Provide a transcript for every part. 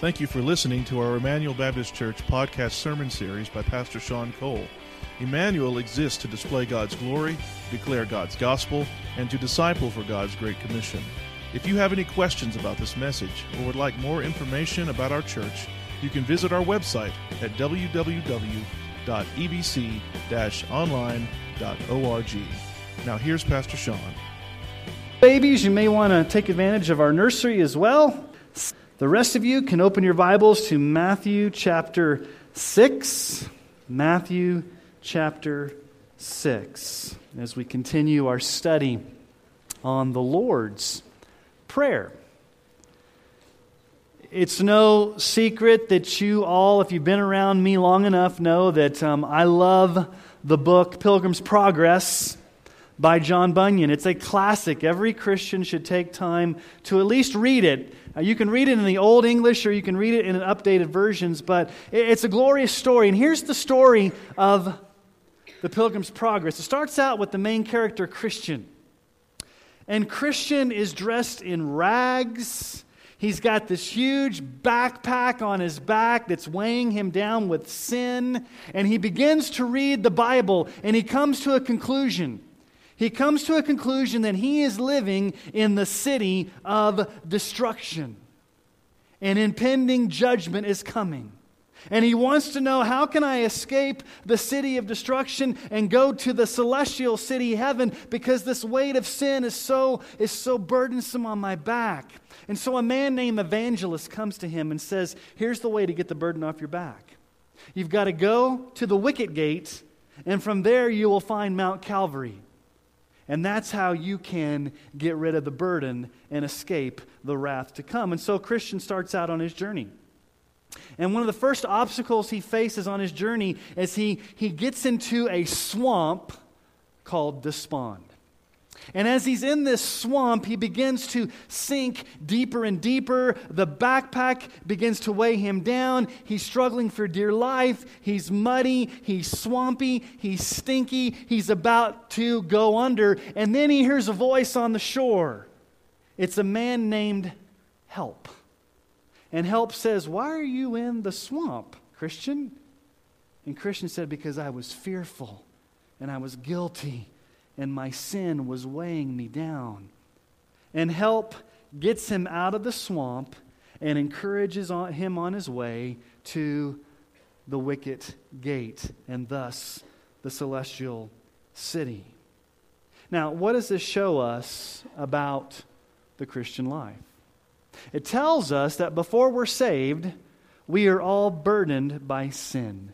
Thank you for listening to our Emmanuel Baptist Church podcast sermon series by Pastor Sean Cole. Emmanuel exists to display God's glory, declare God's gospel, and to disciple for God's Great Commission. If you have any questions about this message or would like more information about our church, you can visit our website at www.ebc-online.org. Now here's Pastor Sean. Babies, you may want to take advantage of our nursery as well. The rest of you can open your Bibles to Matthew chapter 6. Matthew chapter 6 as we continue our study on the Lord's Prayer. It's no secret that you all, if you've been around me long enough, know that um, I love the book Pilgrim's Progress by John Bunyan. It's a classic. Every Christian should take time to at least read it. Uh, you can read it in the Old English or you can read it in updated versions, but it's a glorious story. And here's the story of the Pilgrim's Progress. It starts out with the main character, Christian. And Christian is dressed in rags. He's got this huge backpack on his back that's weighing him down with sin. And he begins to read the Bible and he comes to a conclusion. He comes to a conclusion that he is living in the city of destruction. And impending judgment is coming. And he wants to know how can I escape the city of destruction and go to the celestial city heaven because this weight of sin is so is so burdensome on my back. And so a man named Evangelist comes to him and says, "Here's the way to get the burden off your back. You've got to go to the wicket gate, and from there you will find Mount Calvary." And that's how you can get rid of the burden and escape the wrath to come. And so Christian starts out on his journey. And one of the first obstacles he faces on his journey is he, he gets into a swamp called despond. And as he's in this swamp, he begins to sink deeper and deeper. The backpack begins to weigh him down. He's struggling for dear life. He's muddy. He's swampy. He's stinky. He's about to go under. And then he hears a voice on the shore. It's a man named Help. And help says, Why are you in the swamp, Christian? And Christian said, Because I was fearful and I was guilty and my sin was weighing me down. And help gets him out of the swamp and encourages him on his way to the wicket gate and thus the celestial city. Now, what does this show us about the Christian life? It tells us that before we're saved, we are all burdened by sin.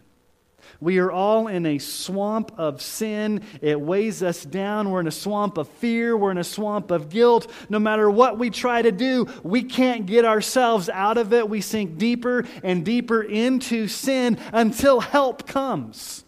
We are all in a swamp of sin. It weighs us down. We're in a swamp of fear. We're in a swamp of guilt. No matter what we try to do, we can't get ourselves out of it. We sink deeper and deeper into sin until help comes.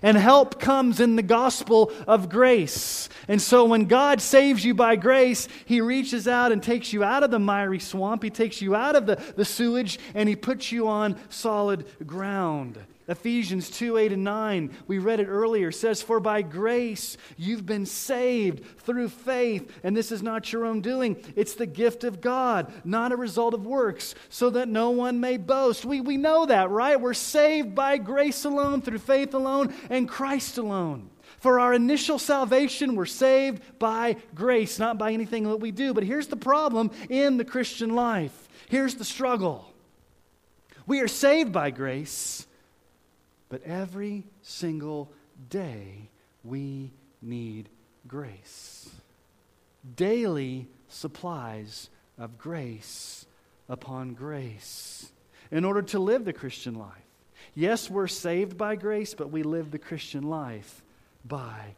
And help comes in the gospel of grace. And so when God saves you by grace, He reaches out and takes you out of the miry swamp. He takes you out of the, the sewage and He puts you on solid ground. Ephesians 2 8 and 9, we read it earlier, says, For by grace you've been saved through faith, and this is not your own doing. It's the gift of God, not a result of works, so that no one may boast. We, we know that, right? We're saved by grace alone, through faith alone, and Christ alone. For our initial salvation, we're saved by grace, not by anything that we do. But here's the problem in the Christian life. Here's the struggle. We are saved by grace but every single day, we need grace. Daily supplies of grace upon grace in order to live the Christian life. Yes, we're saved by grace, but we live the Christian life by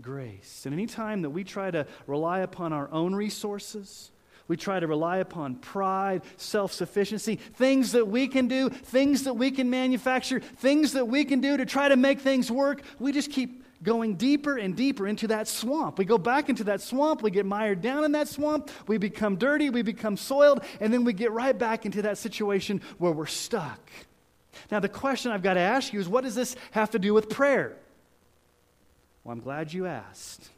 grace. And anytime that we try to rely upon our own resources, we try to rely upon pride, self sufficiency, things that we can do, things that we can manufacture, things that we can do to try to make things work. We just keep going deeper and deeper into that swamp. We go back into that swamp, we get mired down in that swamp, we become dirty, we become soiled, and then we get right back into that situation where we're stuck. Now, the question I've got to ask you is what does this have to do with prayer? Well, I'm glad you asked.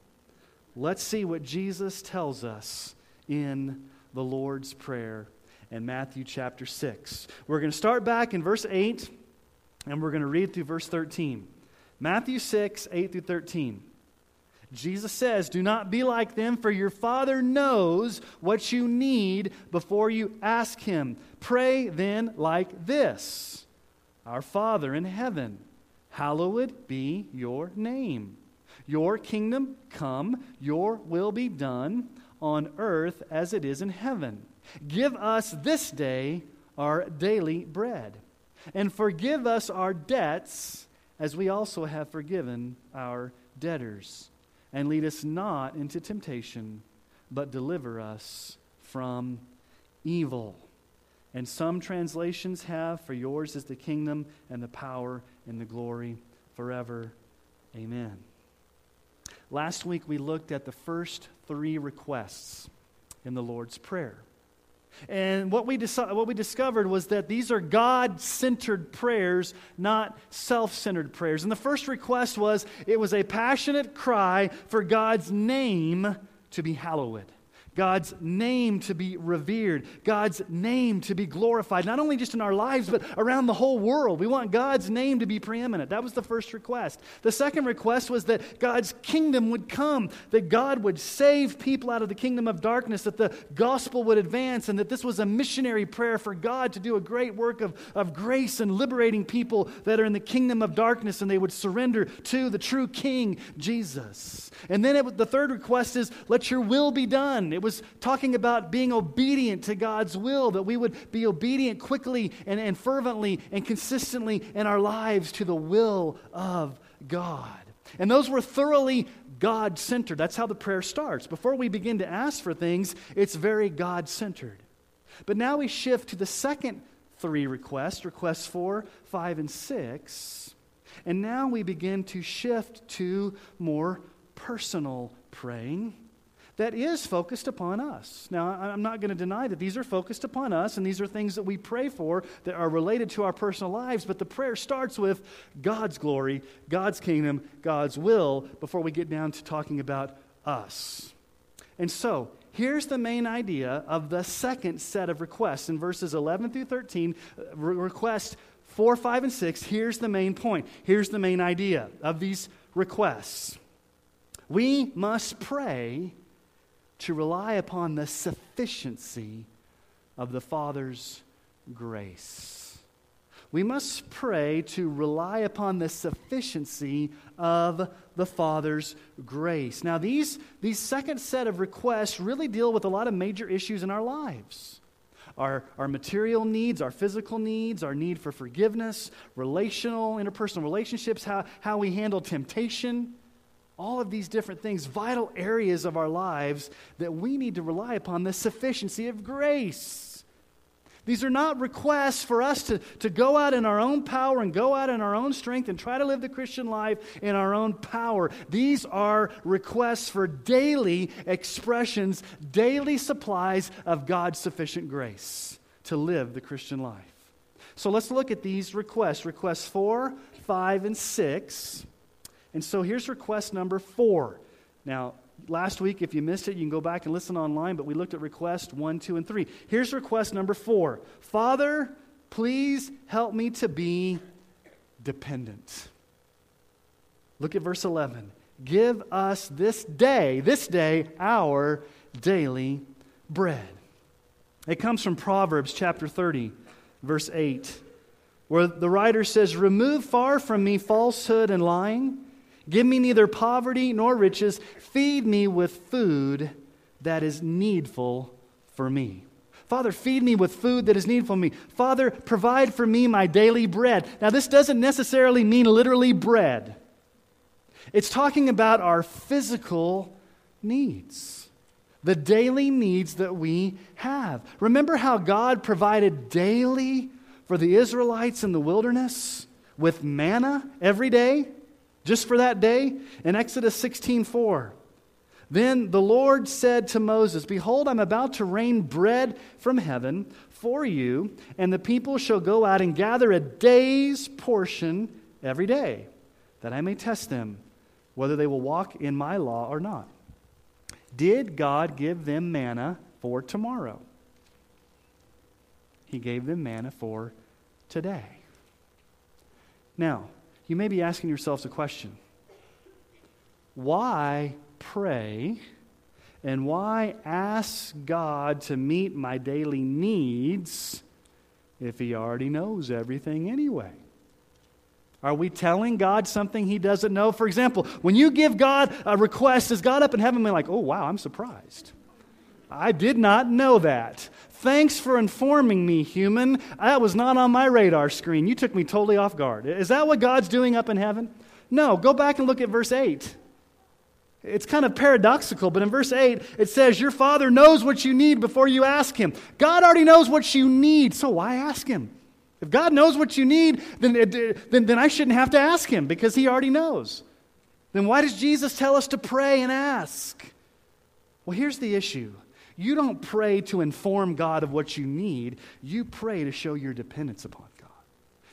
Let's see what Jesus tells us in the Lord's Prayer. in Matthew chapter 6. We're going to start back in verse 8 and we're going to read through verse 13. Matthew 6, 8 through 13. Jesus says, Do not be like them, for your Father knows what you need before you ask Him. Pray then like this Our Father in heaven, hallowed be your name. Your kingdom come, your will be done on earth as it is in heaven. Give us this day our daily bread, and forgive us our debts as we also have forgiven our debtors and lead us not into temptation, but deliver us from evil. And some translations have, For yours is the kingdom and the power and the glory forever. Amen. Last week we looked at the first three requests in the Lord's Prayer. And what we, deci- what we discovered was that these are God centered prayers, not self centered prayers. And the first request was it was a passionate cry for God's name to be hallowed. God's name to be revered, God's name to be glorified, not only just in our lives, but around the whole world. We want God's name to be preeminent. That was the first request. The second request was that God's kingdom would come, that God would save people out of the kingdom of darkness, that the gospel would advance, and that this was a missionary prayer for God to do a great work of, of grace and liberating people that are in the kingdom of darkness and they would surrender to the true King, Jesus. And then it, the third request is, let your will be done. It was talking about being obedient to God's will, that we would be obedient quickly and, and fervently and consistently in our lives to the will of God. And those were thoroughly God centered. That's how the prayer starts. Before we begin to ask for things, it's very God centered. But now we shift to the second three requests requests four, five, and six. And now we begin to shift to more personal praying that is focused upon us. Now, I'm not going to deny that these are focused upon us, and these are things that we pray for that are related to our personal lives, but the prayer starts with God's glory, God's kingdom, God's will, before we get down to talking about us. And so, here's the main idea of the second set of requests. In verses 11 through 13, uh, request 4, 5, and 6, here's the main point. Here's the main idea of these requests. We must pray to rely upon the sufficiency of the Father's grace. We must pray to rely upon the sufficiency of the Father's grace. Now, these, these second set of requests really deal with a lot of major issues in our lives. Our, our material needs, our physical needs, our need for forgiveness, relational, interpersonal relationships, how, how we handle temptation, all of these different things, vital areas of our lives that we need to rely upon the sufficiency of grace. These are not requests for us to, to go out in our own power and go out in our own strength and try to live the Christian life in our own power. These are requests for daily expressions, daily supplies of God's sufficient grace to live the Christian life. So let's look at these requests requests four, five, and six. And so here's request number four. Now, last week, if you missed it, you can go back and listen online, but we looked at request one, two, and three. Here's request number four Father, please help me to be dependent. Look at verse 11. Give us this day, this day, our daily bread. It comes from Proverbs chapter 30, verse 8, where the writer says, Remove far from me falsehood and lying. Give me neither poverty nor riches. Feed me with food that is needful for me. Father, feed me with food that is needful for me. Father, provide for me my daily bread. Now, this doesn't necessarily mean literally bread, it's talking about our physical needs, the daily needs that we have. Remember how God provided daily for the Israelites in the wilderness with manna every day? Just for that day? In Exodus 16 4. Then the Lord said to Moses, Behold, I'm about to rain bread from heaven for you, and the people shall go out and gather a day's portion every day, that I may test them whether they will walk in my law or not. Did God give them manna for tomorrow? He gave them manna for today. Now, you may be asking yourselves a question Why pray and why ask God to meet my daily needs if He already knows everything anyway? Are we telling God something He doesn't know? For example, when you give God a request, is God up in heaven be like, oh, wow, I'm surprised? I did not know that. Thanks for informing me, human. That was not on my radar screen. You took me totally off guard. Is that what God's doing up in heaven? No, go back and look at verse 8. It's kind of paradoxical, but in verse 8, it says, Your Father knows what you need before you ask Him. God already knows what you need, so why ask Him? If God knows what you need, then, uh, then, then I shouldn't have to ask Him because He already knows. Then why does Jesus tell us to pray and ask? Well, here's the issue you don't pray to inform God of what you need, you pray to show your dependence upon God.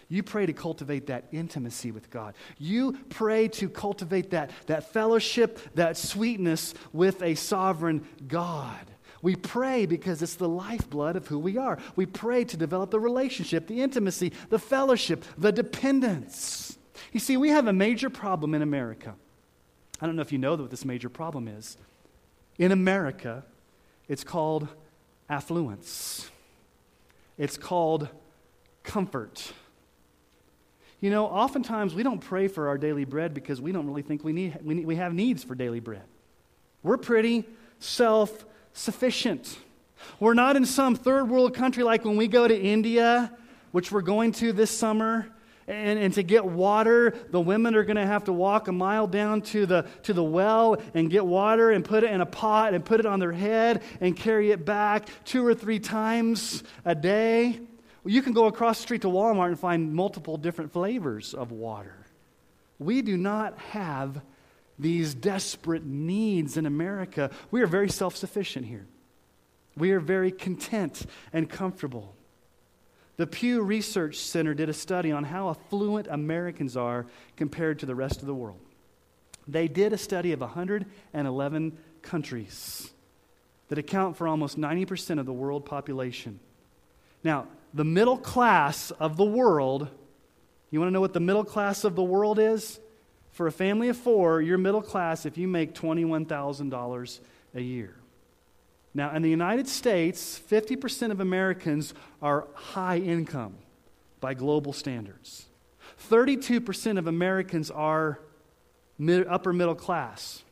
You pray to cultivate that intimacy with God. You pray to cultivate that, that fellowship, that sweetness with a sovereign God. We pray because it's the lifeblood of who we are. We pray to develop the relationship, the intimacy, the fellowship, the dependence. You see, we have a major problem in America. I don't know if you know what this major problem is. In America, it's called affluence, it's called comfort. You know, oftentimes we don't pray for our daily bread because we don't really think we, need, we, need, we have needs for daily bread. We're pretty self sufficient. We're not in some third world country like when we go to India, which we're going to this summer. And, and to get water, the women are going to have to walk a mile down to the, to the well and get water and put it in a pot and put it on their head and carry it back two or three times a day. Well, you can go across the street to Walmart and find multiple different flavors of water. We do not have these desperate needs in America, we are very self sufficient here. We are very content and comfortable. The Pew Research Center did a study on how affluent Americans are compared to the rest of the world. They did a study of 111 countries that account for almost 90% of the world population. Now, the middle class of the world, you want to know what the middle class of the world is? For a family of four, you're middle class if you make $21,000 a year. Now, in the United States, 50% of Americans are high income by global standards. 32% of Americans are mid, upper middle class.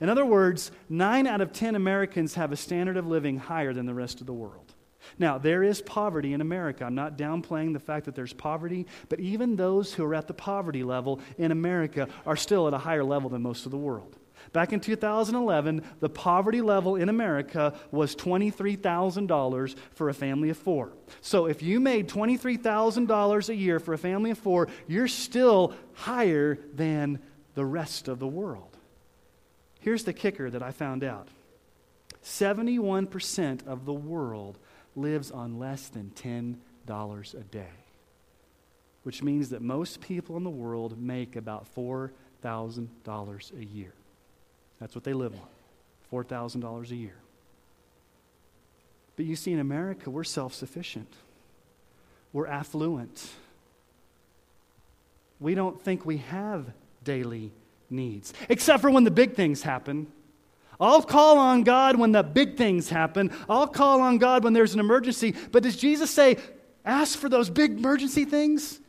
In other words, 9 out of 10 Americans have a standard of living higher than the rest of the world. Now, there is poverty in America. I'm not downplaying the fact that there's poverty, but even those who are at the poverty level in America are still at a higher level than most of the world. Back in 2011, the poverty level in America was $23,000 for a family of four. So if you made $23,000 a year for a family of four, you're still higher than the rest of the world. Here's the kicker that I found out 71% of the world lives on less than $10 a day, which means that most people in the world make about $4,000 a year. That's what they live on $4,000 a year. But you see, in America, we're self sufficient, we're affluent. We don't think we have daily needs, except for when the big things happen I'll call on God when the big things happen. I'll call on God when there's an emergency. But does Jesus say, ask for those big emergency things?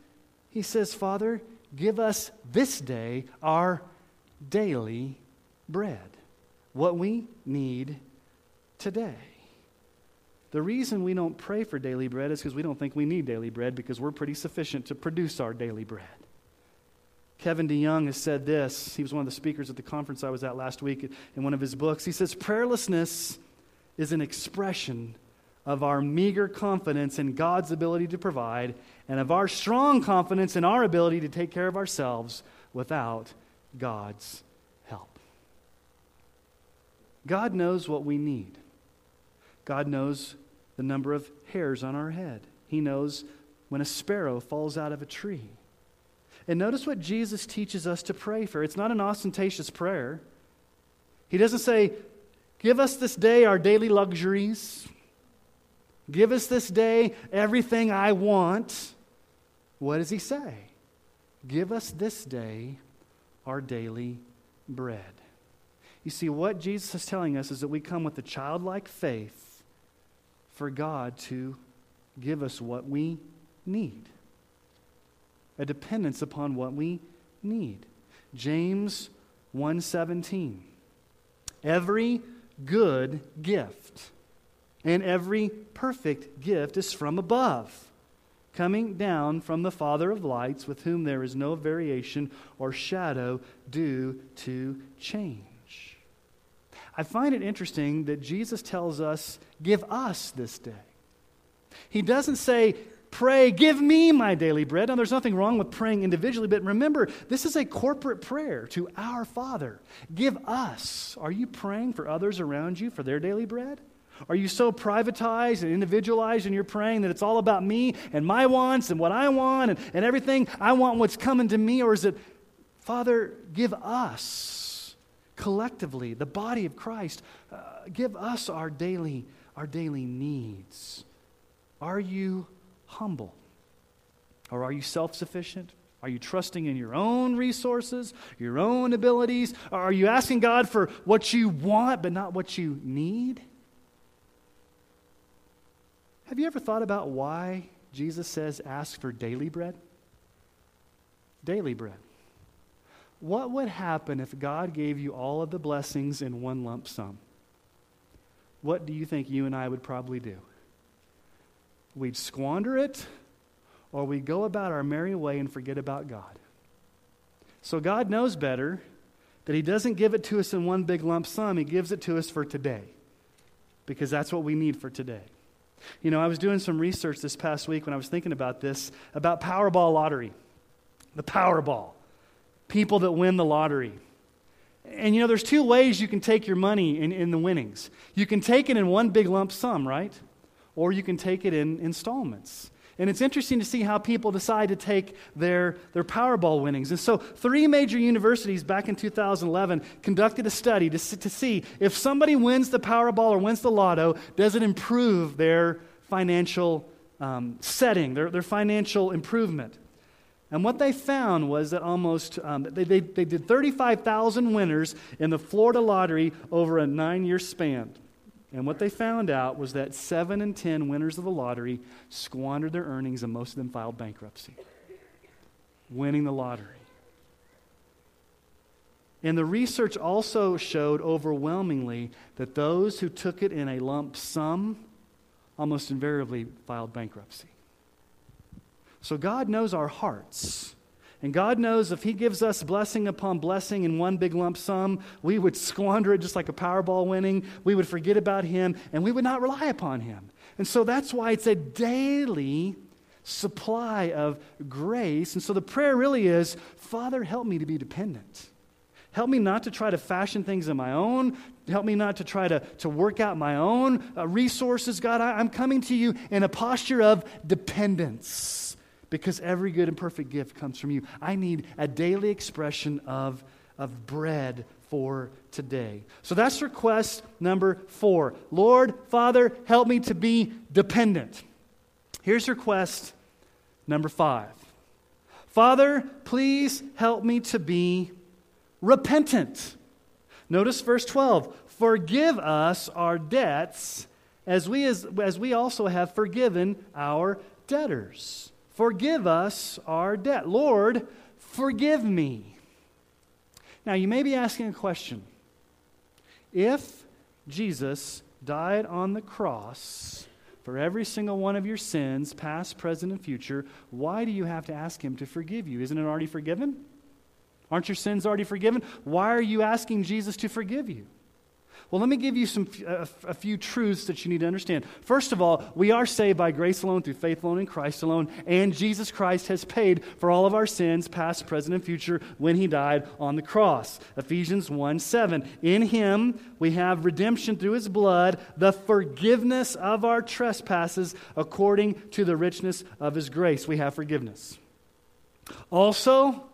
He says, Father, give us this day our daily bread, what we need today. The reason we don't pray for daily bread is because we don't think we need daily bread because we're pretty sufficient to produce our daily bread. Kevin DeYoung has said this. He was one of the speakers at the conference I was at last week in one of his books. He says, Prayerlessness is an expression of our meager confidence in God's ability to provide and of our strong confidence in our ability to take care of ourselves without God's. God knows what we need. God knows the number of hairs on our head. He knows when a sparrow falls out of a tree. And notice what Jesus teaches us to pray for. It's not an ostentatious prayer. He doesn't say, Give us this day our daily luxuries. Give us this day everything I want. What does he say? Give us this day our daily bread. You see, what Jesus is telling us is that we come with a childlike faith for God to give us what we need, a dependence upon what we need. James 1:17 Every good gift and every perfect gift is from above coming down from the Father of lights, with whom there is no variation or shadow due to change. I find it interesting that Jesus tells us, Give us this day. He doesn't say, Pray, give me my daily bread. Now, there's nothing wrong with praying individually, but remember, this is a corporate prayer to our Father. Give us. Are you praying for others around you for their daily bread? Are you so privatized and individualized and you're praying that it's all about me and my wants and what I want and, and everything? I want what's coming to me? Or is it, Father, give us collectively, the body of Christ, uh, give us our daily, our daily needs? Are you humble? Or are you self sufficient? Are you trusting in your own resources, your own abilities? Or are you asking God for what you want but not what you need? Have you ever thought about why Jesus says ask for daily bread? Daily bread. What would happen if God gave you all of the blessings in one lump sum? What do you think you and I would probably do? We'd squander it, or we'd go about our merry way and forget about God. So God knows better that He doesn't give it to us in one big lump sum, He gives it to us for today, because that's what we need for today. You know, I was doing some research this past week when I was thinking about this about Powerball lottery. The Powerball. People that win the lottery. And you know, there's two ways you can take your money in, in the winnings. You can take it in one big lump sum, right? Or you can take it in installments. And it's interesting to see how people decide to take their, their Powerball winnings. And so, three major universities back in 2011 conducted a study to, to see if somebody wins the Powerball or wins the lotto, does it improve their financial um, setting, their, their financial improvement? And what they found was that almost, um, they, they, they did 35,000 winners in the Florida lottery over a nine year span. And what they found out was that seven in ten winners of the lottery squandered their earnings and most of them filed bankruptcy. Winning the lottery. And the research also showed overwhelmingly that those who took it in a lump sum almost invariably filed bankruptcy. So God knows our hearts. And God knows if He gives us blessing upon blessing in one big lump sum, we would squander it just like a Powerball winning. We would forget about Him and we would not rely upon Him. And so that's why it's a daily supply of grace. And so the prayer really is Father, help me to be dependent. Help me not to try to fashion things on my own. Help me not to try to, to work out my own uh, resources. God, I, I'm coming to you in a posture of dependence because every good and perfect gift comes from you. I need a daily expression of, of bread for today. So that's request number four. Lord, Father, help me to be dependent. Here's request number five. Father, please help me to be repentant. Notice verse 12. Forgive us our debts as we, as, as we also have forgiven our debtors. Forgive us our debt. Lord, forgive me. Now, you may be asking a question. If Jesus died on the cross for every single one of your sins, past, present, and future, why do you have to ask Him to forgive you? Isn't it already forgiven? Aren't your sins already forgiven? Why are you asking Jesus to forgive you? Well, let me give you some, a, a, few truths that you need to understand. First of all, we are saved by grace alone, through faith alone, in Christ alone, and Jesus Christ has paid for all of our sins, past, present, and future, when he died on the cross. Ephesians 1 7. In him we have redemption through his blood, the forgiveness of our trespasses, according to the richness of his grace. We have forgiveness. Also,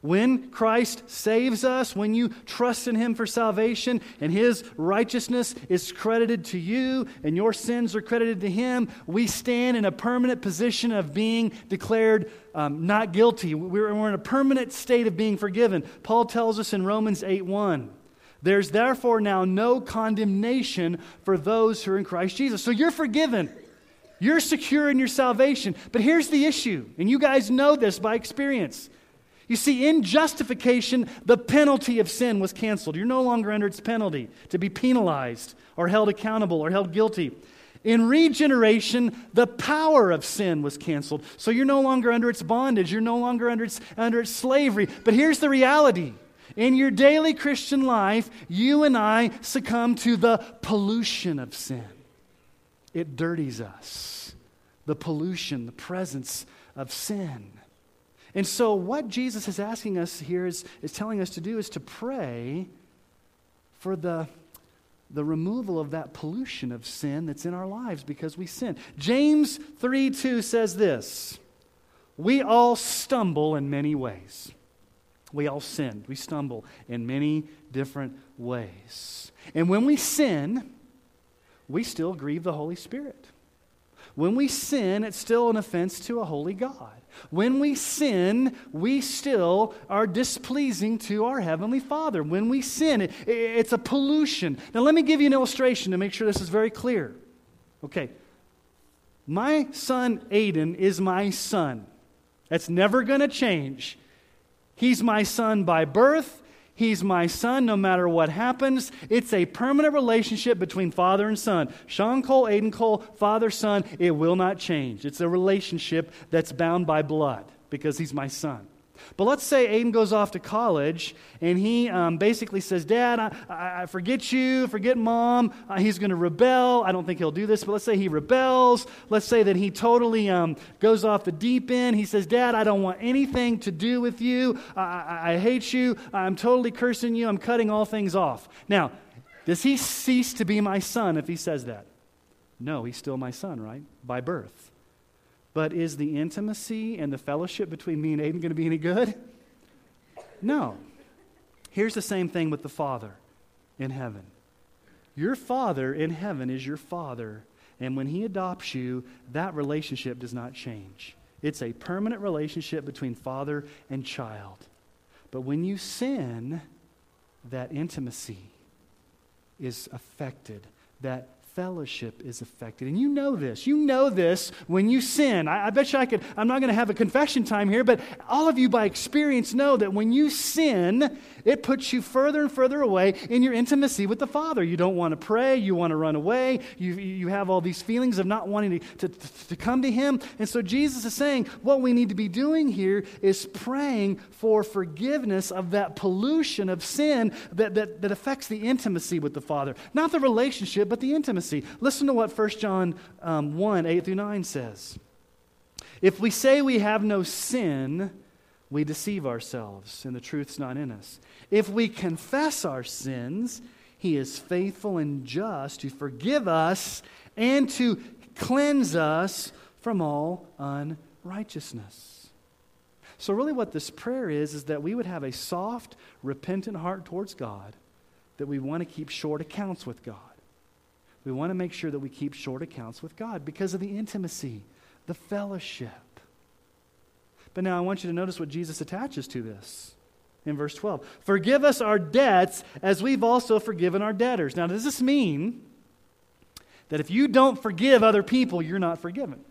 When Christ saves us, when you trust in Him for salvation and His righteousness is credited to you and your sins are credited to Him, we stand in a permanent position of being declared um, not guilty. We're, we're in a permanent state of being forgiven. Paul tells us in Romans 8 1. There's therefore now no condemnation for those who are in Christ Jesus. So you're forgiven. You're secure in your salvation. But here's the issue, and you guys know this by experience. You see, in justification, the penalty of sin was canceled. You're no longer under its penalty to be penalized or held accountable or held guilty. In regeneration, the power of sin was canceled. So you're no longer under its bondage. You're no longer under its, under its slavery. But here's the reality in your daily Christian life, you and I succumb to the pollution of sin. It dirties us. The pollution, the presence of sin. And so, what Jesus is asking us here is, is telling us to do is to pray for the, the removal of that pollution of sin that's in our lives because we sin. James 3 2 says this We all stumble in many ways. We all sin. We stumble in many different ways. And when we sin, we still grieve the Holy Spirit. When we sin, it's still an offense to a holy God. When we sin, we still are displeasing to our Heavenly Father. When we sin, it, it's a pollution. Now, let me give you an illustration to make sure this is very clear. Okay. My son Aiden is my son. That's never going to change. He's my son by birth. He's my son no matter what happens. It's a permanent relationship between father and son. Sean Cole, Aiden Cole, father, son, it will not change. It's a relationship that's bound by blood because he's my son. But let's say Aiden goes off to college and he um, basically says, Dad, I, I, forget you, forget mom. Uh, he's going to rebel. I don't think he'll do this, but let's say he rebels. Let's say that he totally um, goes off the deep end. He says, Dad, I don't want anything to do with you. I, I, I hate you. I'm totally cursing you. I'm cutting all things off. Now, does he cease to be my son if he says that? No, he's still my son, right? By birth. But is the intimacy and the fellowship between me and Aiden going to be any good? No. Here's the same thing with the Father in heaven. Your Father in heaven is your Father. And when He adopts you, that relationship does not change. It's a permanent relationship between father and child. But when you sin, that intimacy is affected. That fellowship is affected. And you know this. You know this when you sin. I, I bet you I could, I'm not going to have a confession time here, but all of you by experience know that when you sin, it puts you further and further away in your intimacy with the Father. You don't want to pray. You want to run away. You, you have all these feelings of not wanting to, to, to come to Him. And so Jesus is saying what we need to be doing here is praying for forgiveness of that pollution of sin that, that, that affects the intimacy with the Father. Not the relationship, but the intimacy Listen to what 1 John um, 1 8 through 9 says. If we say we have no sin, we deceive ourselves, and the truth's not in us. If we confess our sins, he is faithful and just to forgive us and to cleanse us from all unrighteousness. So, really, what this prayer is, is that we would have a soft, repentant heart towards God, that we want to keep short accounts with God. We want to make sure that we keep short accounts with God because of the intimacy, the fellowship. But now I want you to notice what Jesus attaches to this in verse 12. Forgive us our debts as we've also forgiven our debtors. Now, does this mean that if you don't forgive other people, you're not forgiven?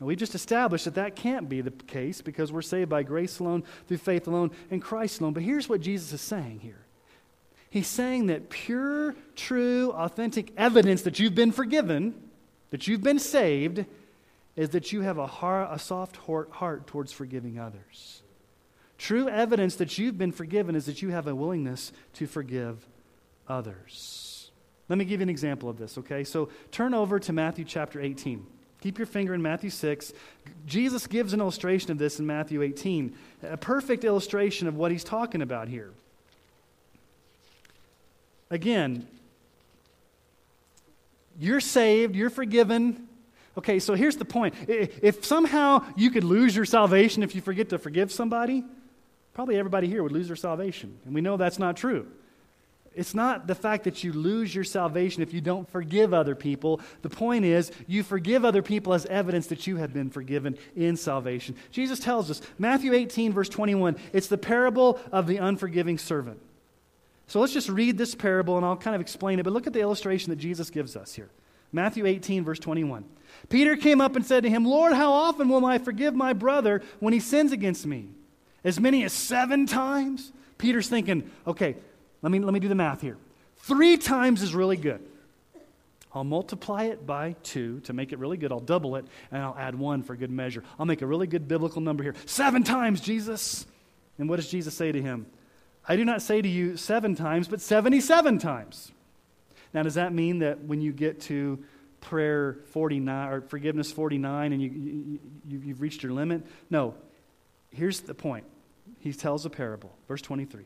Now, we just established that that can't be the case because we're saved by grace alone, through faith alone, and Christ alone. But here's what Jesus is saying here He's saying that pure, true, authentic evidence that you've been forgiven, that you've been saved, is that you have a, heart, a soft heart towards forgiving others. True evidence that you've been forgiven is that you have a willingness to forgive others. Let me give you an example of this, okay? So turn over to Matthew chapter 18. Keep your finger in Matthew 6. Jesus gives an illustration of this in Matthew 18, a perfect illustration of what he's talking about here. Again, you're saved, you're forgiven. Okay, so here's the point. If somehow you could lose your salvation if you forget to forgive somebody, probably everybody here would lose their salvation. And we know that's not true. It's not the fact that you lose your salvation if you don't forgive other people. The point is, you forgive other people as evidence that you have been forgiven in salvation. Jesus tells us, Matthew 18, verse 21, it's the parable of the unforgiving servant. So let's just read this parable and I'll kind of explain it. But look at the illustration that Jesus gives us here. Matthew 18, verse 21. Peter came up and said to him, Lord, how often will I forgive my brother when he sins against me? As many as seven times? Peter's thinking, okay, let me, let me do the math here. Three times is really good. I'll multiply it by two to make it really good. I'll double it, and I'll add one for good measure. I'll make a really good biblical number here. Seven times, Jesus. And what does Jesus say to him? I do not say to you seven times, but 77 times. Now, does that mean that when you get to prayer 49 or forgiveness 49 and you, you, you've reached your limit? No. Here's the point. He tells a parable. Verse 23.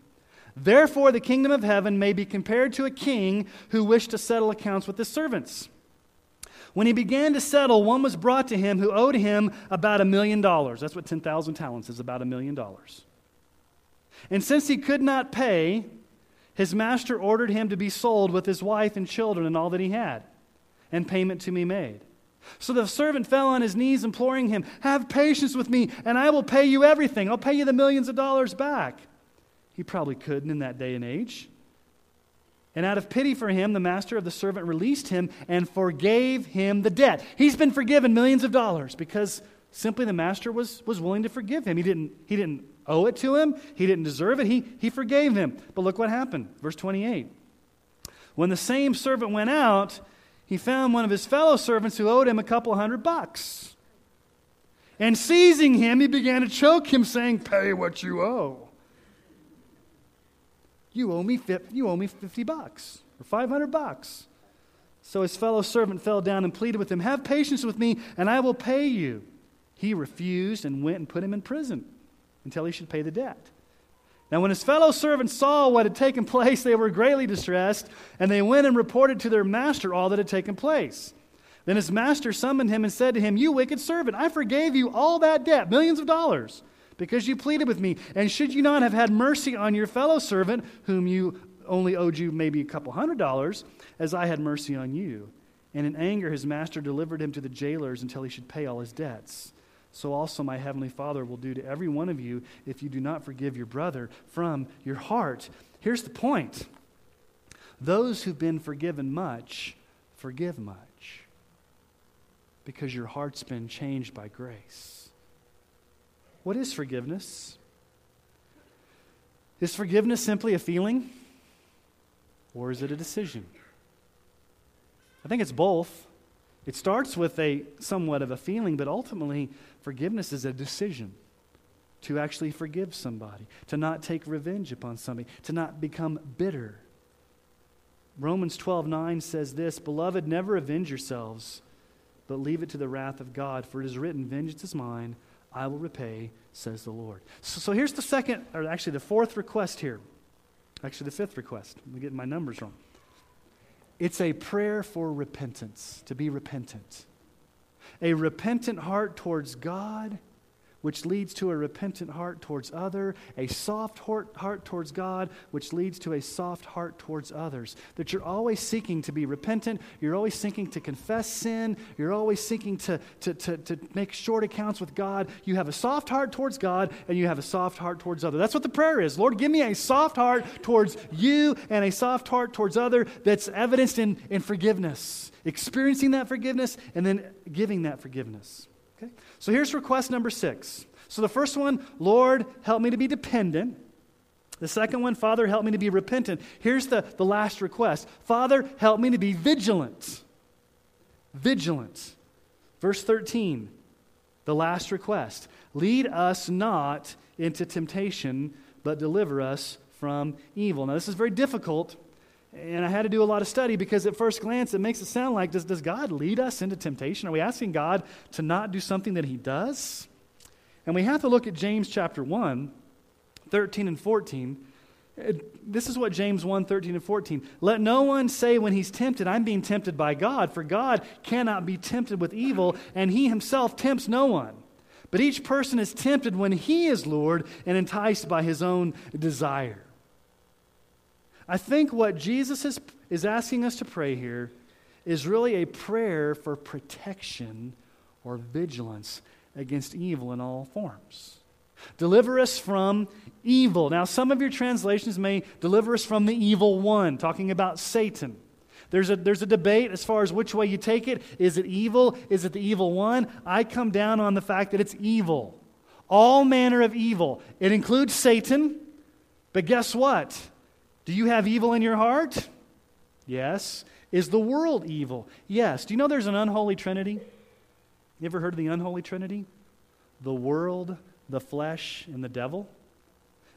Therefore, the kingdom of heaven may be compared to a king who wished to settle accounts with his servants. When he began to settle, one was brought to him who owed him about a million dollars. That's what 10,000 talents is, about a million dollars. And since he could not pay, his master ordered him to be sold with his wife and children and all that he had, and payment to be made. So the servant fell on his knees, imploring him, Have patience with me, and I will pay you everything. I'll pay you the millions of dollars back. He probably couldn't in that day and age. And out of pity for him, the master of the servant released him and forgave him the debt. He's been forgiven millions of dollars because simply the master was, was willing to forgive him. He didn't, he didn't owe it to him, he didn't deserve it. He, he forgave him. But look what happened. Verse 28. When the same servant went out, he found one of his fellow servants who owed him a couple hundred bucks. And seizing him, he began to choke him, saying, Pay what you owe. You owe me, 50, you owe me 50 bucks or 500 bucks. So his fellow servant fell down and pleaded with him, Have patience with me, and I will pay you. He refused and went and put him in prison until he should pay the debt. Now, when his fellow servants saw what had taken place, they were greatly distressed, and they went and reported to their master all that had taken place. Then his master summoned him and said to him, You wicked servant, I forgave you all that debt, millions of dollars, because you pleaded with me. And should you not have had mercy on your fellow servant, whom you only owed you maybe a couple hundred dollars, as I had mercy on you? And in anger, his master delivered him to the jailers until he should pay all his debts so also my heavenly Father will do to every one of you if you do not forgive your brother from your heart. Here's the point those who've been forgiven much, forgive much because your heart's been changed by grace. What is forgiveness? Is forgiveness simply a feeling or is it a decision? I think it's both. It starts with a somewhat of a feeling, but ultimately, forgiveness is a decision to actually forgive somebody, to not take revenge upon somebody, to not become bitter. Romans 12 9 says this Beloved, never avenge yourselves, but leave it to the wrath of God, for it is written, Vengeance is mine, I will repay, says the Lord. So, so here's the second, or actually the fourth request here. Actually, the fifth request. I'm getting my numbers wrong. It's a prayer for repentance, to be repentant. A repentant heart towards God which leads to a repentant heart towards other, a soft heart, towards God, which leads to a soft heart towards others. That you're always seeking to be repentant, you're always seeking to confess sin, you're always seeking to, to, to, to make short accounts with God. You have a soft heart towards God, and you have a soft heart towards other. That's what the prayer is. Lord, give me a soft heart towards you and a soft heart towards other that's evidenced in, in forgiveness. Experiencing that forgiveness and then giving that forgiveness. Okay? So here's request number six. So the first one, Lord, help me to be dependent. The second one, Father, help me to be repentant. Here's the, the last request Father, help me to be vigilant. Vigilant. Verse 13, the last request Lead us not into temptation, but deliver us from evil. Now, this is very difficult and I had to do a lot of study because at first glance it makes it sound like does, does God lead us into temptation? Are we asking God to not do something that He does? And we have to look at James chapter 1, 13 and 14. Uh, this is what James 1 13 and 14. Let no one say when he's tempted, I'm being tempted by God, for God cannot be tempted with evil, and He Himself tempts no one. But each person is tempted when he is lured and enticed by his own desire. I think what Jesus is, is asking us to pray here is really a prayer for protection or vigilance against evil in all forms. Deliver us from evil. Now, some of your translations may deliver us from the evil one, talking about Satan. There's a, there's a debate as far as which way you take it. Is it evil? Is it the evil one? I come down on the fact that it's evil. All manner of evil. It includes Satan, but guess what? Do you have evil in your heart? Yes. Is the world evil? Yes. Do you know there's an unholy trinity? You ever heard of the unholy trinity? The world, the flesh, and the devil?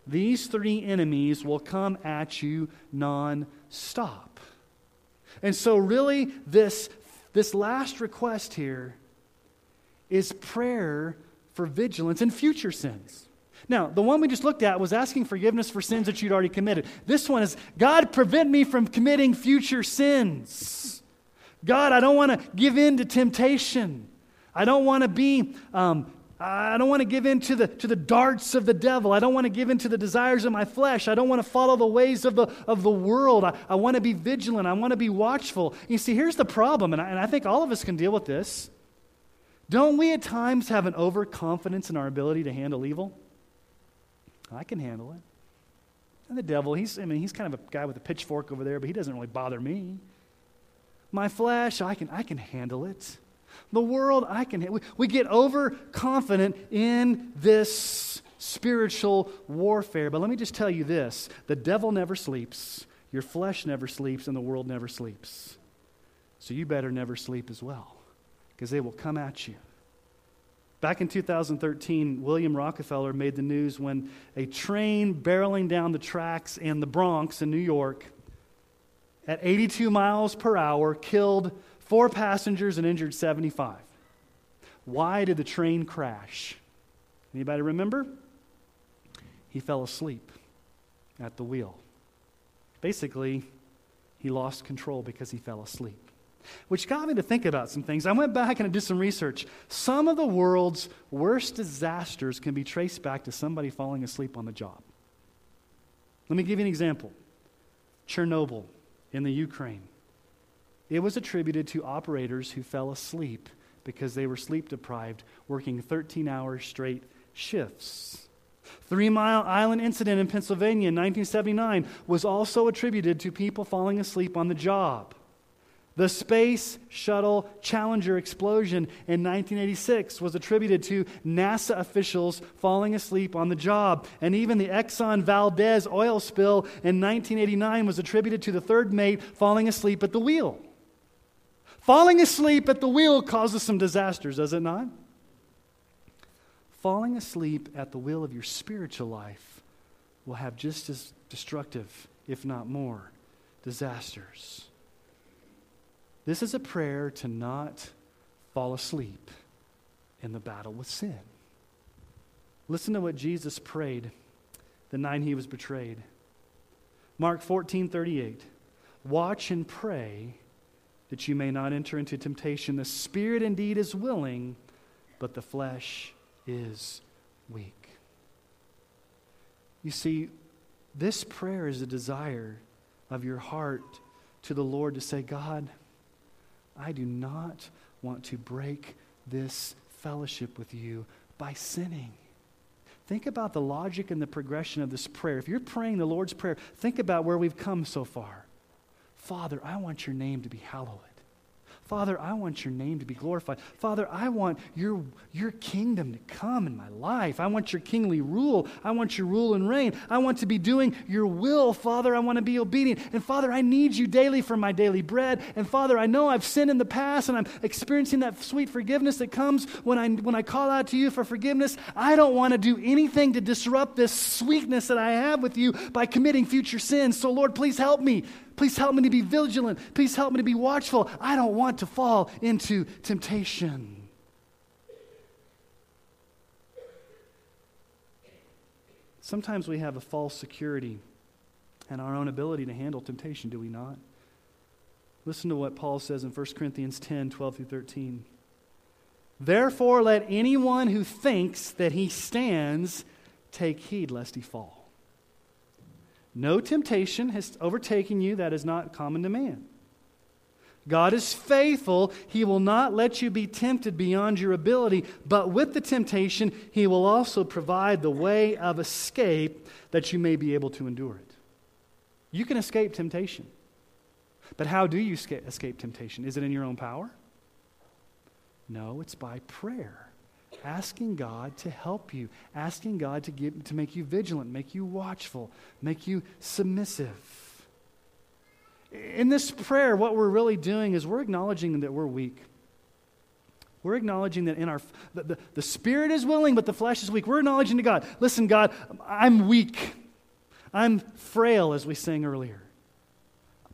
These three enemies will come at you non stop. And so, really, this, this last request here is prayer for vigilance in future sins. Now, the one we just looked at was asking forgiveness for sins that you'd already committed. This one is God, prevent me from committing future sins. God, I don't want to give in to temptation. I don't want to be. Um, I don't want to give in to the, to the darts of the devil. I don't want to give in to the desires of my flesh. I don't want to follow the ways of the, of the world. I, I want to be vigilant. I want to be watchful. You see, here's the problem, and I, and I think all of us can deal with this. Don't we at times have an overconfidence in our ability to handle evil? I can handle it. And the devil, he's, I mean, he's kind of a guy with a pitchfork over there, but he doesn't really bother me. My flesh, I can, I can handle it. The world, I can. We, we get overconfident in this spiritual warfare. But let me just tell you this the devil never sleeps, your flesh never sleeps, and the world never sleeps. So you better never sleep as well, because they will come at you. Back in 2013, William Rockefeller made the news when a train barreling down the tracks in the Bronx in New York at 82 miles per hour killed four passengers and injured 75. Why did the train crash? Anybody remember? He fell asleep at the wheel. Basically, he lost control because he fell asleep which got me to think about some things. I went back and I did some research. Some of the world's worst disasters can be traced back to somebody falling asleep on the job. Let me give you an example Chernobyl in the Ukraine. It was attributed to operators who fell asleep because they were sleep deprived, working 13 hour straight shifts. Three Mile Island incident in Pennsylvania in 1979 was also attributed to people falling asleep on the job. The Space Shuttle Challenger explosion in 1986 was attributed to NASA officials falling asleep on the job. And even the Exxon Valdez oil spill in 1989 was attributed to the third mate falling asleep at the wheel. Falling asleep at the wheel causes some disasters, does it not? Falling asleep at the wheel of your spiritual life will have just as destructive, if not more, disasters. This is a prayer to not fall asleep in the battle with sin. Listen to what Jesus prayed the night he was betrayed. Mark 14 38. Watch and pray that you may not enter into temptation. The spirit indeed is willing, but the flesh is weak. You see, this prayer is a desire of your heart to the Lord to say, God, I do not want to break this fellowship with you by sinning. Think about the logic and the progression of this prayer. If you're praying the Lord's Prayer, think about where we've come so far. Father, I want your name to be hallowed. Father, I want your name to be glorified. Father, I want your, your kingdom to come in my life. I want your kingly rule. I want your rule and reign. I want to be doing your will. Father, I want to be obedient. And Father, I need you daily for my daily bread. And Father, I know I've sinned in the past and I'm experiencing that sweet forgiveness that comes when I, when I call out to you for forgiveness. I don't want to do anything to disrupt this sweetness that I have with you by committing future sins. So, Lord, please help me. Please help me to be vigilant. Please help me to be watchful. I don't want to fall into temptation. Sometimes we have a false security and our own ability to handle temptation, do we not? Listen to what Paul says in 1 Corinthians 10 12 through 13. Therefore, let anyone who thinks that he stands take heed lest he fall. No temptation has overtaken you that is not common to man. God is faithful. He will not let you be tempted beyond your ability, but with the temptation, He will also provide the way of escape that you may be able to endure it. You can escape temptation. But how do you escape temptation? Is it in your own power? No, it's by prayer. Asking God to help you, asking God to, give, to make you vigilant, make you watchful, make you submissive. In this prayer, what we're really doing is we're acknowledging that we're weak. We're acknowledging that in our the, the, the, spirit is willing, but the flesh is weak. We're acknowledging to God, listen, God, I'm weak. I'm frail, as we sang earlier.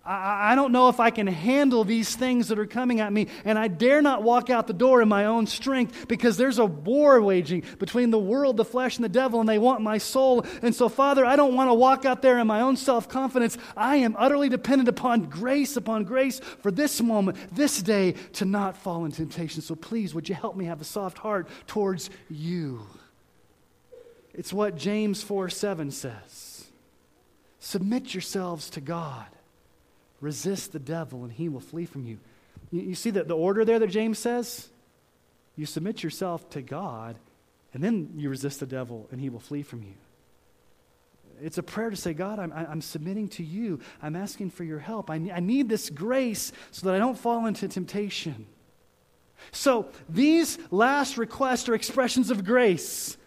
I, I don't know if I can handle these things that are coming at me, and I dare not walk out the door in my own strength because there's a war waging between the world, the flesh, and the devil, and they want my soul. And so, Father, I don't want to walk out there in my own self confidence. I am utterly dependent upon grace, upon grace for this moment, this day, to not fall in temptation. So, please, would you help me have a soft heart towards you? It's what James 4 7 says. Submit yourselves to God. Resist the devil, and he will flee from you. You, you see that the order there that James says? You submit yourself to God, and then you resist the devil, and he will flee from you. It's a prayer to say, God, I'm, I'm submitting to you. I'm asking for your help. I, I need this grace so that I don't fall into temptation. So, these last requests are expressions of grace.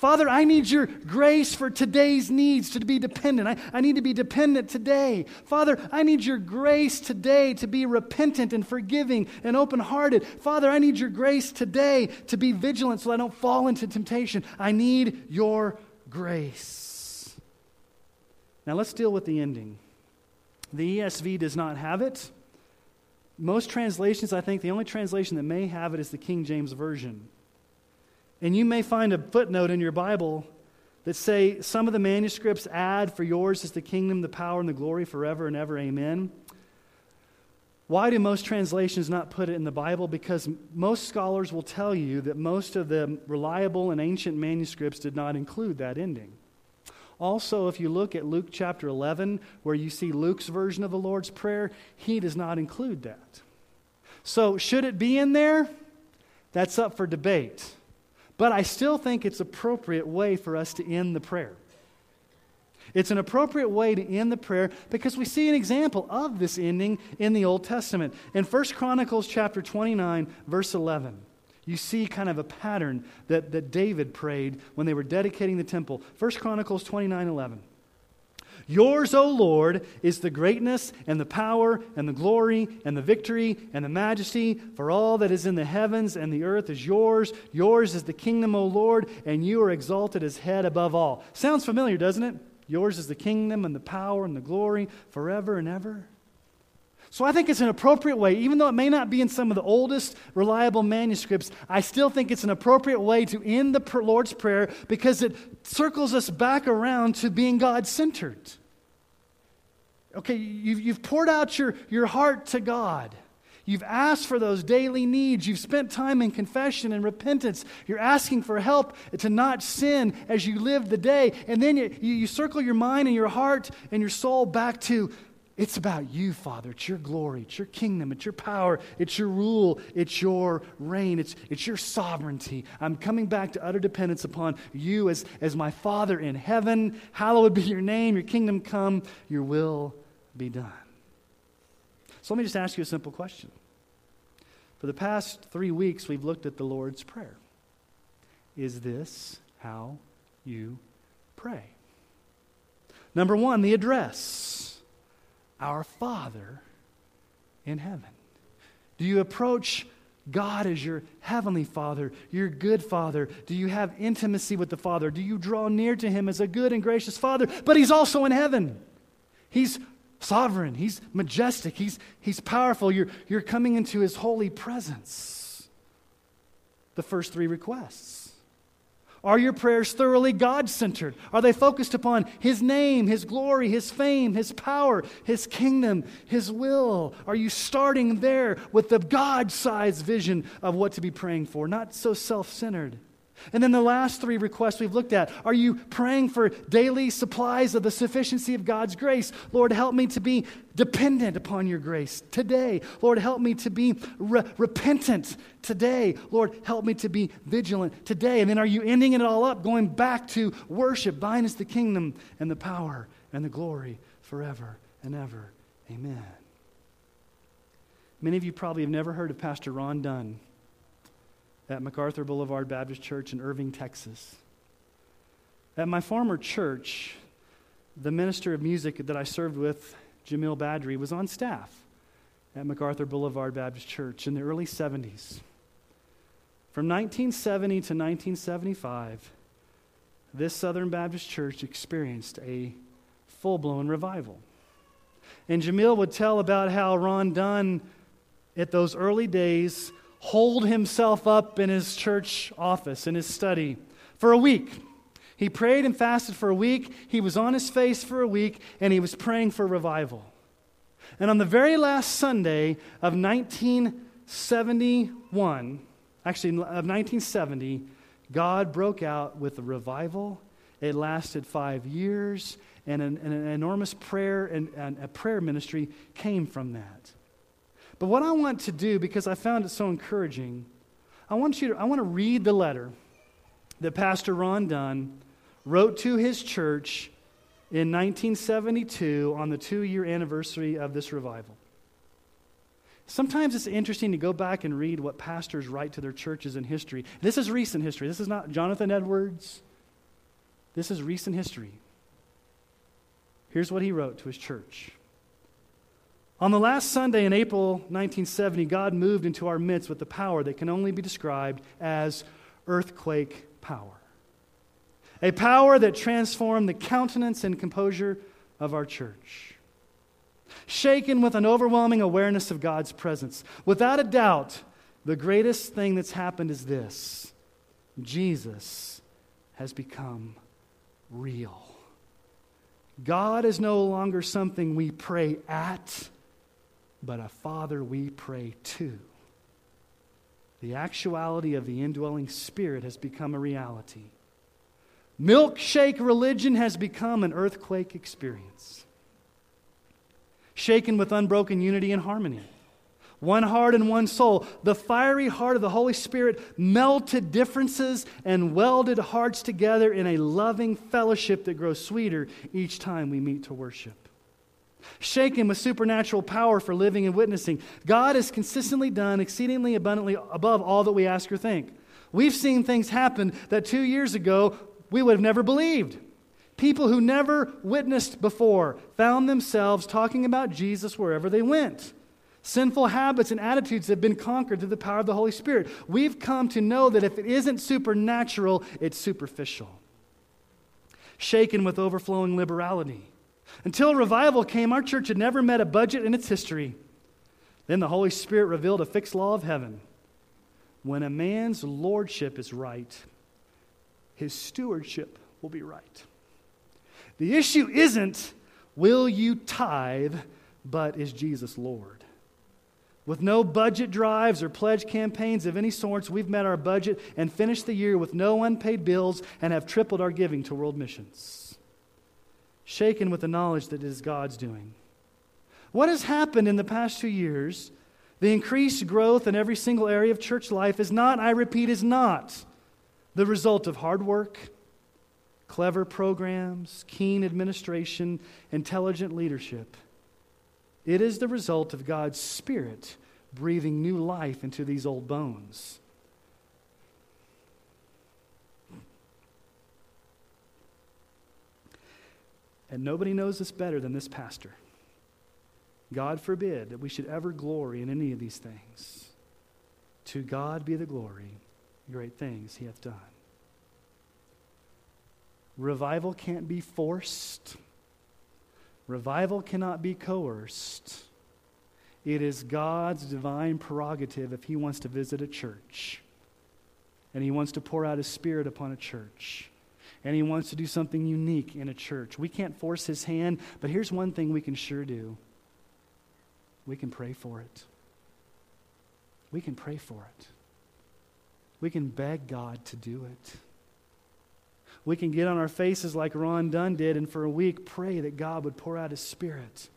Father, I need your grace for today's needs to be dependent. I, I need to be dependent today. Father, I need your grace today to be repentant and forgiving and open hearted. Father, I need your grace today to be vigilant so I don't fall into temptation. I need your grace. Now let's deal with the ending. The ESV does not have it. Most translations, I think, the only translation that may have it is the King James Version. And you may find a footnote in your Bible that say some of the manuscripts add, For yours is the kingdom, the power, and the glory forever and ever. Amen. Why do most translations not put it in the Bible? Because most scholars will tell you that most of the reliable and ancient manuscripts did not include that ending. Also, if you look at Luke chapter 11, where you see Luke's version of the Lord's Prayer, he does not include that. So, should it be in there? That's up for debate. But I still think it's appropriate way for us to end the prayer. It's an appropriate way to end the prayer because we see an example of this ending in the Old Testament. In 1 Chronicles chapter 29, verse 11, you see kind of a pattern that, that David prayed when they were dedicating the temple. 1 Chronicles 29, 11. Yours, O Lord, is the greatness and the power and the glory and the victory and the majesty, for all that is in the heavens and the earth is yours. Yours is the kingdom, O Lord, and you are exalted as head above all. Sounds familiar, doesn't it? Yours is the kingdom and the power and the glory forever and ever. So I think it's an appropriate way, even though it may not be in some of the oldest reliable manuscripts, I still think it's an appropriate way to end the Lord's Prayer because it circles us back around to being God centered. Okay, you've, you've poured out your, your heart to God. You've asked for those daily needs. You've spent time in confession and repentance. You're asking for help to not sin as you live the day. And then you, you, circle your mind and your heart and your soul back to it's about you, Father. It's your glory. It's your kingdom. It's your power. It's your rule. It's your reign. It's, it's your sovereignty. I'm coming back to utter dependence upon you as, as my Father in heaven. Hallowed be your name. Your kingdom come. Your will be done. So let me just ask you a simple question. For the past three weeks, we've looked at the Lord's Prayer. Is this how you pray? Number one, the address our Father in heaven? Do you approach God as your heavenly Father, your good Father? Do you have intimacy with the Father? Do you draw near to Him as a good and gracious Father? But He's also in heaven. He's sovereign, He's majestic, He's, he's powerful. You're, you're coming into His holy presence. The first three requests. Are your prayers thoroughly God centered? Are they focused upon His name, His glory, His fame, His power, His kingdom, His will? Are you starting there with the God sized vision of what to be praying for, not so self centered? And then the last three requests we've looked at are you praying for daily supplies of the sufficiency of God's grace? Lord, help me to be dependent upon your grace today. Lord, help me to be re- repentant today. Lord, help me to be vigilant today. And then are you ending it all up, going back to worship? Thine is the kingdom and the power and the glory forever and ever. Amen. Many of you probably have never heard of Pastor Ron Dunn at MacArthur Boulevard Baptist Church in Irving, Texas. At my former church, the minister of music that I served with, Jamil Badri, was on staff at MacArthur Boulevard Baptist Church in the early 70s. From 1970 to 1975, this Southern Baptist church experienced a full blown revival. And Jamil would tell about how Ron Dunn, at those early days, holed himself up in his church office, in his study, for a week. He prayed and fasted for a week. He was on his face for a week, and he was praying for revival. And on the very last Sunday of 1971, actually, of 1970, God broke out with a revival. It lasted five years, and an, an enormous prayer and, and a prayer ministry came from that. But what I want to do, because I found it so encouraging, I want you to, I want to read the letter that Pastor Ron Dunn wrote to his church in 1972 on the two year anniversary of this revival. Sometimes it's interesting to go back and read what pastors write to their churches in history. This is recent history. This is not Jonathan Edwards. This is recent history. Here's what he wrote to his church on the last Sunday in April 1970, God moved into our midst with the power that can only be described as earthquake power. A power that transformed the countenance and composure of our church. Shaken with an overwhelming awareness of God's presence. Without a doubt, the greatest thing that's happened is this Jesus has become real. God is no longer something we pray at but a Father we pray to. The actuality of the indwelling Spirit has become a reality. Milkshake religion has become an earthquake experience, shaken with unbroken unity and harmony. One heart and one soul. The fiery heart of the Holy Spirit melted differences and welded hearts together in a loving fellowship that grows sweeter each time we meet to worship shaken with supernatural power for living and witnessing. God has consistently done exceedingly abundantly above all that we ask or think. We've seen things happen that two years ago we would have never believed. People who never witnessed before found themselves talking about Jesus wherever they went. Sinful habits and attitudes have been conquered through the power of the Holy Spirit. We've come to know that if it isn't supernatural, it's superficial. Shaken with overflowing liberality. Until revival came, our church had never met a budget in its history. Then the Holy Spirit revealed a fixed law of heaven. When a man's lordship is right, his stewardship will be right. The issue isn't, will you tithe, but is Jesus Lord? With no budget drives or pledge campaigns of any sorts, we've met our budget and finished the year with no unpaid bills and have tripled our giving to world missions shaken with the knowledge that it is God's doing. What has happened in the past two years, the increased growth in every single area of church life, is not, I repeat, is not the result of hard work, clever programs, keen administration, intelligent leadership. It is the result of God's Spirit breathing new life into these old bones. And nobody knows this better than this pastor. God forbid that we should ever glory in any of these things. To God be the glory, great things he hath done. Revival can't be forced. Revival cannot be coerced. It is God's divine prerogative if he wants to visit a church. And He wants to pour out His Spirit upon a church. And He wants to do something unique in a church. We can't force His hand, but here's one thing we can sure do we can pray for it. We can pray for it. We can beg God to do it. We can get on our faces like Ron Dunn did and for a week pray that God would pour out His Spirit.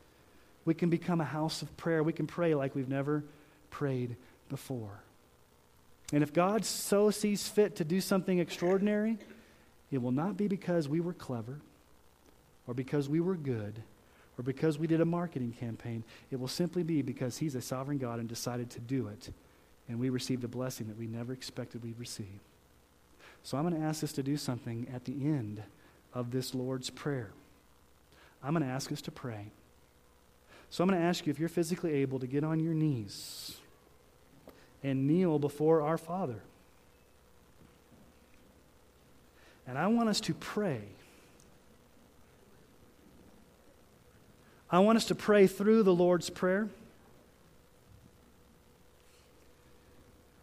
We can become a house of prayer. We can pray like we've never prayed before. And if God so sees fit to do something extraordinary, it will not be because we were clever or because we were good or because we did a marketing campaign. It will simply be because He's a sovereign God and decided to do it. And we received a blessing that we never expected we'd receive. So I'm going to ask us to do something at the end of this Lord's Prayer. I'm going to ask us to pray. So I'm going to ask you if you're physically able to get on your knees and kneel before our Father. And I want us to pray. I want us to pray through the Lord's Prayer.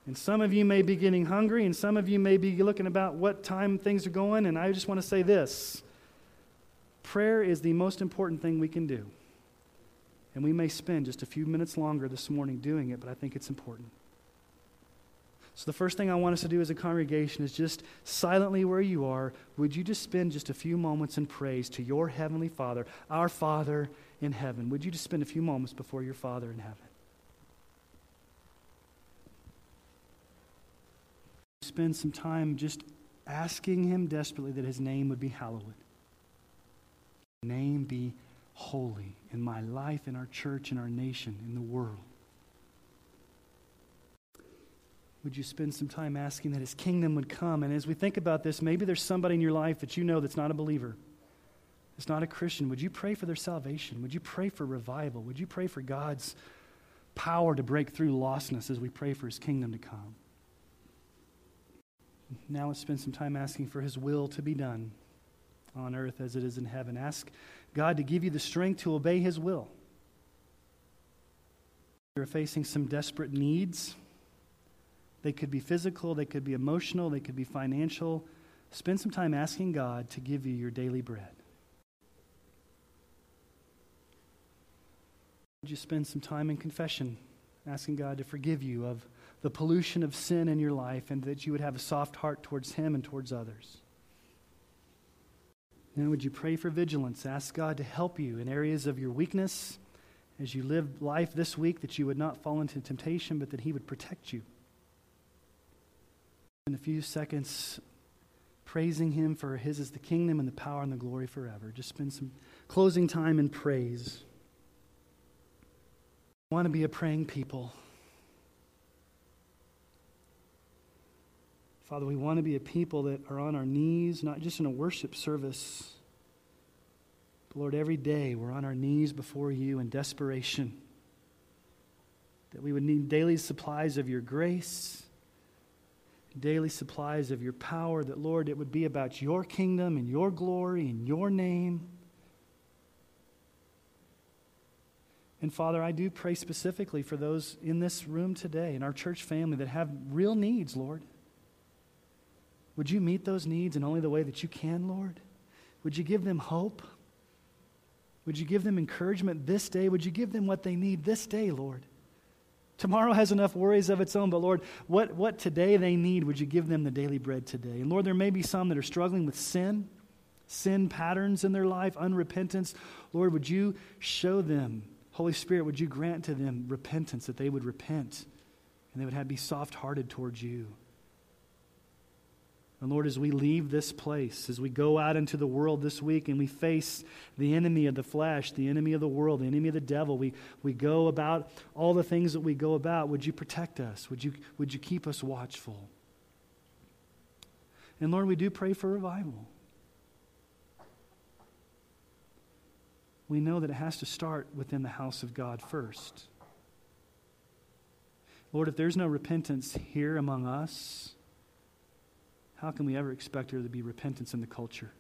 And some of you may be getting hungry, and some of you may be looking about what time things are going. And I just want to say this prayer is the most important thing we can do. And we may spend just a few minutes longer this morning doing it, but I think it's important. So, the first thing I want us to do as a congregation is just silently where you are, would you just spend just a few moments in praise to your Heavenly Father, our Father in heaven? Would you just spend a few moments before your Father in heaven? spend some time just asking Him desperately that His name would be hallowed. Name be holy in my life, in our church, in our nation, in the world. Would you spend some time asking that His kingdom would come? And as we think about this, maybe there's somebody in your life that you know that's not a believer, that's not a Christian. Would you pray for their salvation? Would you pray for revival? Would you pray for God's power to break through lostness as we pray for His kingdom to come? Now let's spend some time asking for His will to be done on earth as it is in heaven. Ask God to give you the strength to obey His will. You're facing some desperate needs. They could be physical, they could be emotional, they could be financial. Spend some time asking God to give you your daily bread. Would you spend some time in confession, asking God to forgive you of the pollution of sin in your life and that you would have a soft heart towards Him and towards others. Then would you pray for vigilance? Ask God to help you in areas of your weakness as you live life this week, that you would not fall into temptation, but that He would protect you. In a few seconds, praising Him for His is the kingdom and the power and the glory forever. Just spend some closing time in praise. I want to be a praying people. Father, we want to be a people that are on our knees, not just in a worship service. But Lord, every day we're on our knees before you in desperation. That we would need daily supplies of your grace, daily supplies of your power. That, Lord, it would be about your kingdom and your glory and your name. And Father, I do pray specifically for those in this room today, in our church family, that have real needs, Lord. Would you meet those needs in only the way that you can, Lord? Would you give them hope? Would you give them encouragement this day? Would you give them what they need this day, Lord? Tomorrow has enough worries of its own, but Lord, what, what today they need, would you give them the daily bread today? And Lord, there may be some that are struggling with sin, sin patterns in their life, unrepentance. Lord, would you show them, Holy Spirit, would you grant to them repentance, that they would repent and they would have, be soft hearted towards you? And Lord, as we leave this place, as we go out into the world this week and we face the enemy of the flesh, the enemy of the world, the enemy of the devil, we, we go about all the things that we go about. Would you protect us? Would you, would you keep us watchful? And Lord, we do pray for revival. We know that it has to start within the house of God first. Lord, if there's no repentance here among us, how can we ever expect there to be repentance in the culture?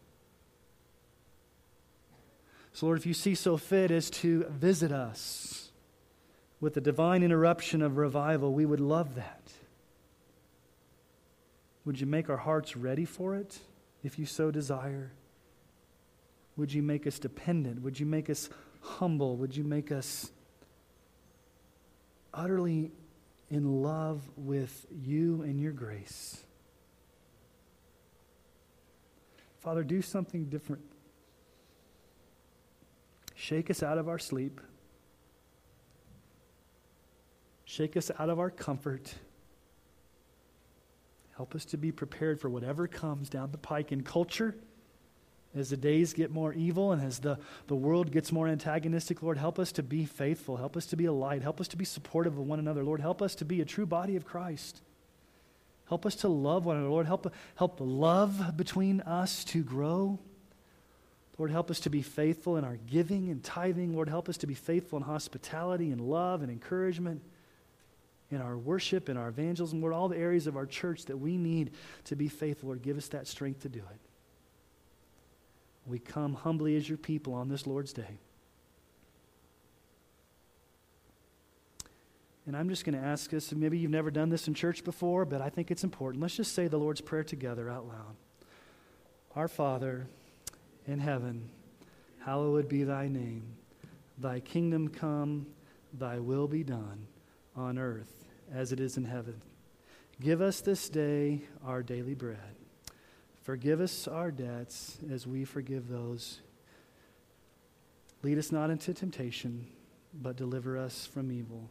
So, Lord, if you see so fit as to visit us with the divine interruption of revival, we would love that. Would you make our hearts ready for it if you so desire? Would you make us dependent? Would you make us humble? Would you make us utterly in love with you and your grace? Father, do something different. Shake us out of our sleep. Shake us out of our comfort. Help us to be prepared for whatever comes down the pike in culture. As the days get more evil and as the, the world gets more antagonistic, Lord, help us to be faithful. Help us to be a light. Help us to be supportive of one another. Lord, help us to be a true body of Christ. Help us to love one another. Lord, help, help love between us to grow. Lord, help us to be faithful in our giving and tithing. Lord, help us to be faithful in hospitality and love and encouragement in our worship, and our evangelism, Lord, all the areas of our church that we need to be faithful, Lord, give us that strength to do it. We come humbly as your people on this Lord's day. And I'm just going to ask us, maybe you've never done this in church before, but I think it's important. Let's just say the Lord's Prayer together out loud. Our Father in heaven, hallowed be thy name. Thy kingdom come, thy will be done on earth as it is in heaven. Give us this day our daily bread. Forgive us our debts as we forgive those. Lead us not into temptation, but deliver us from evil.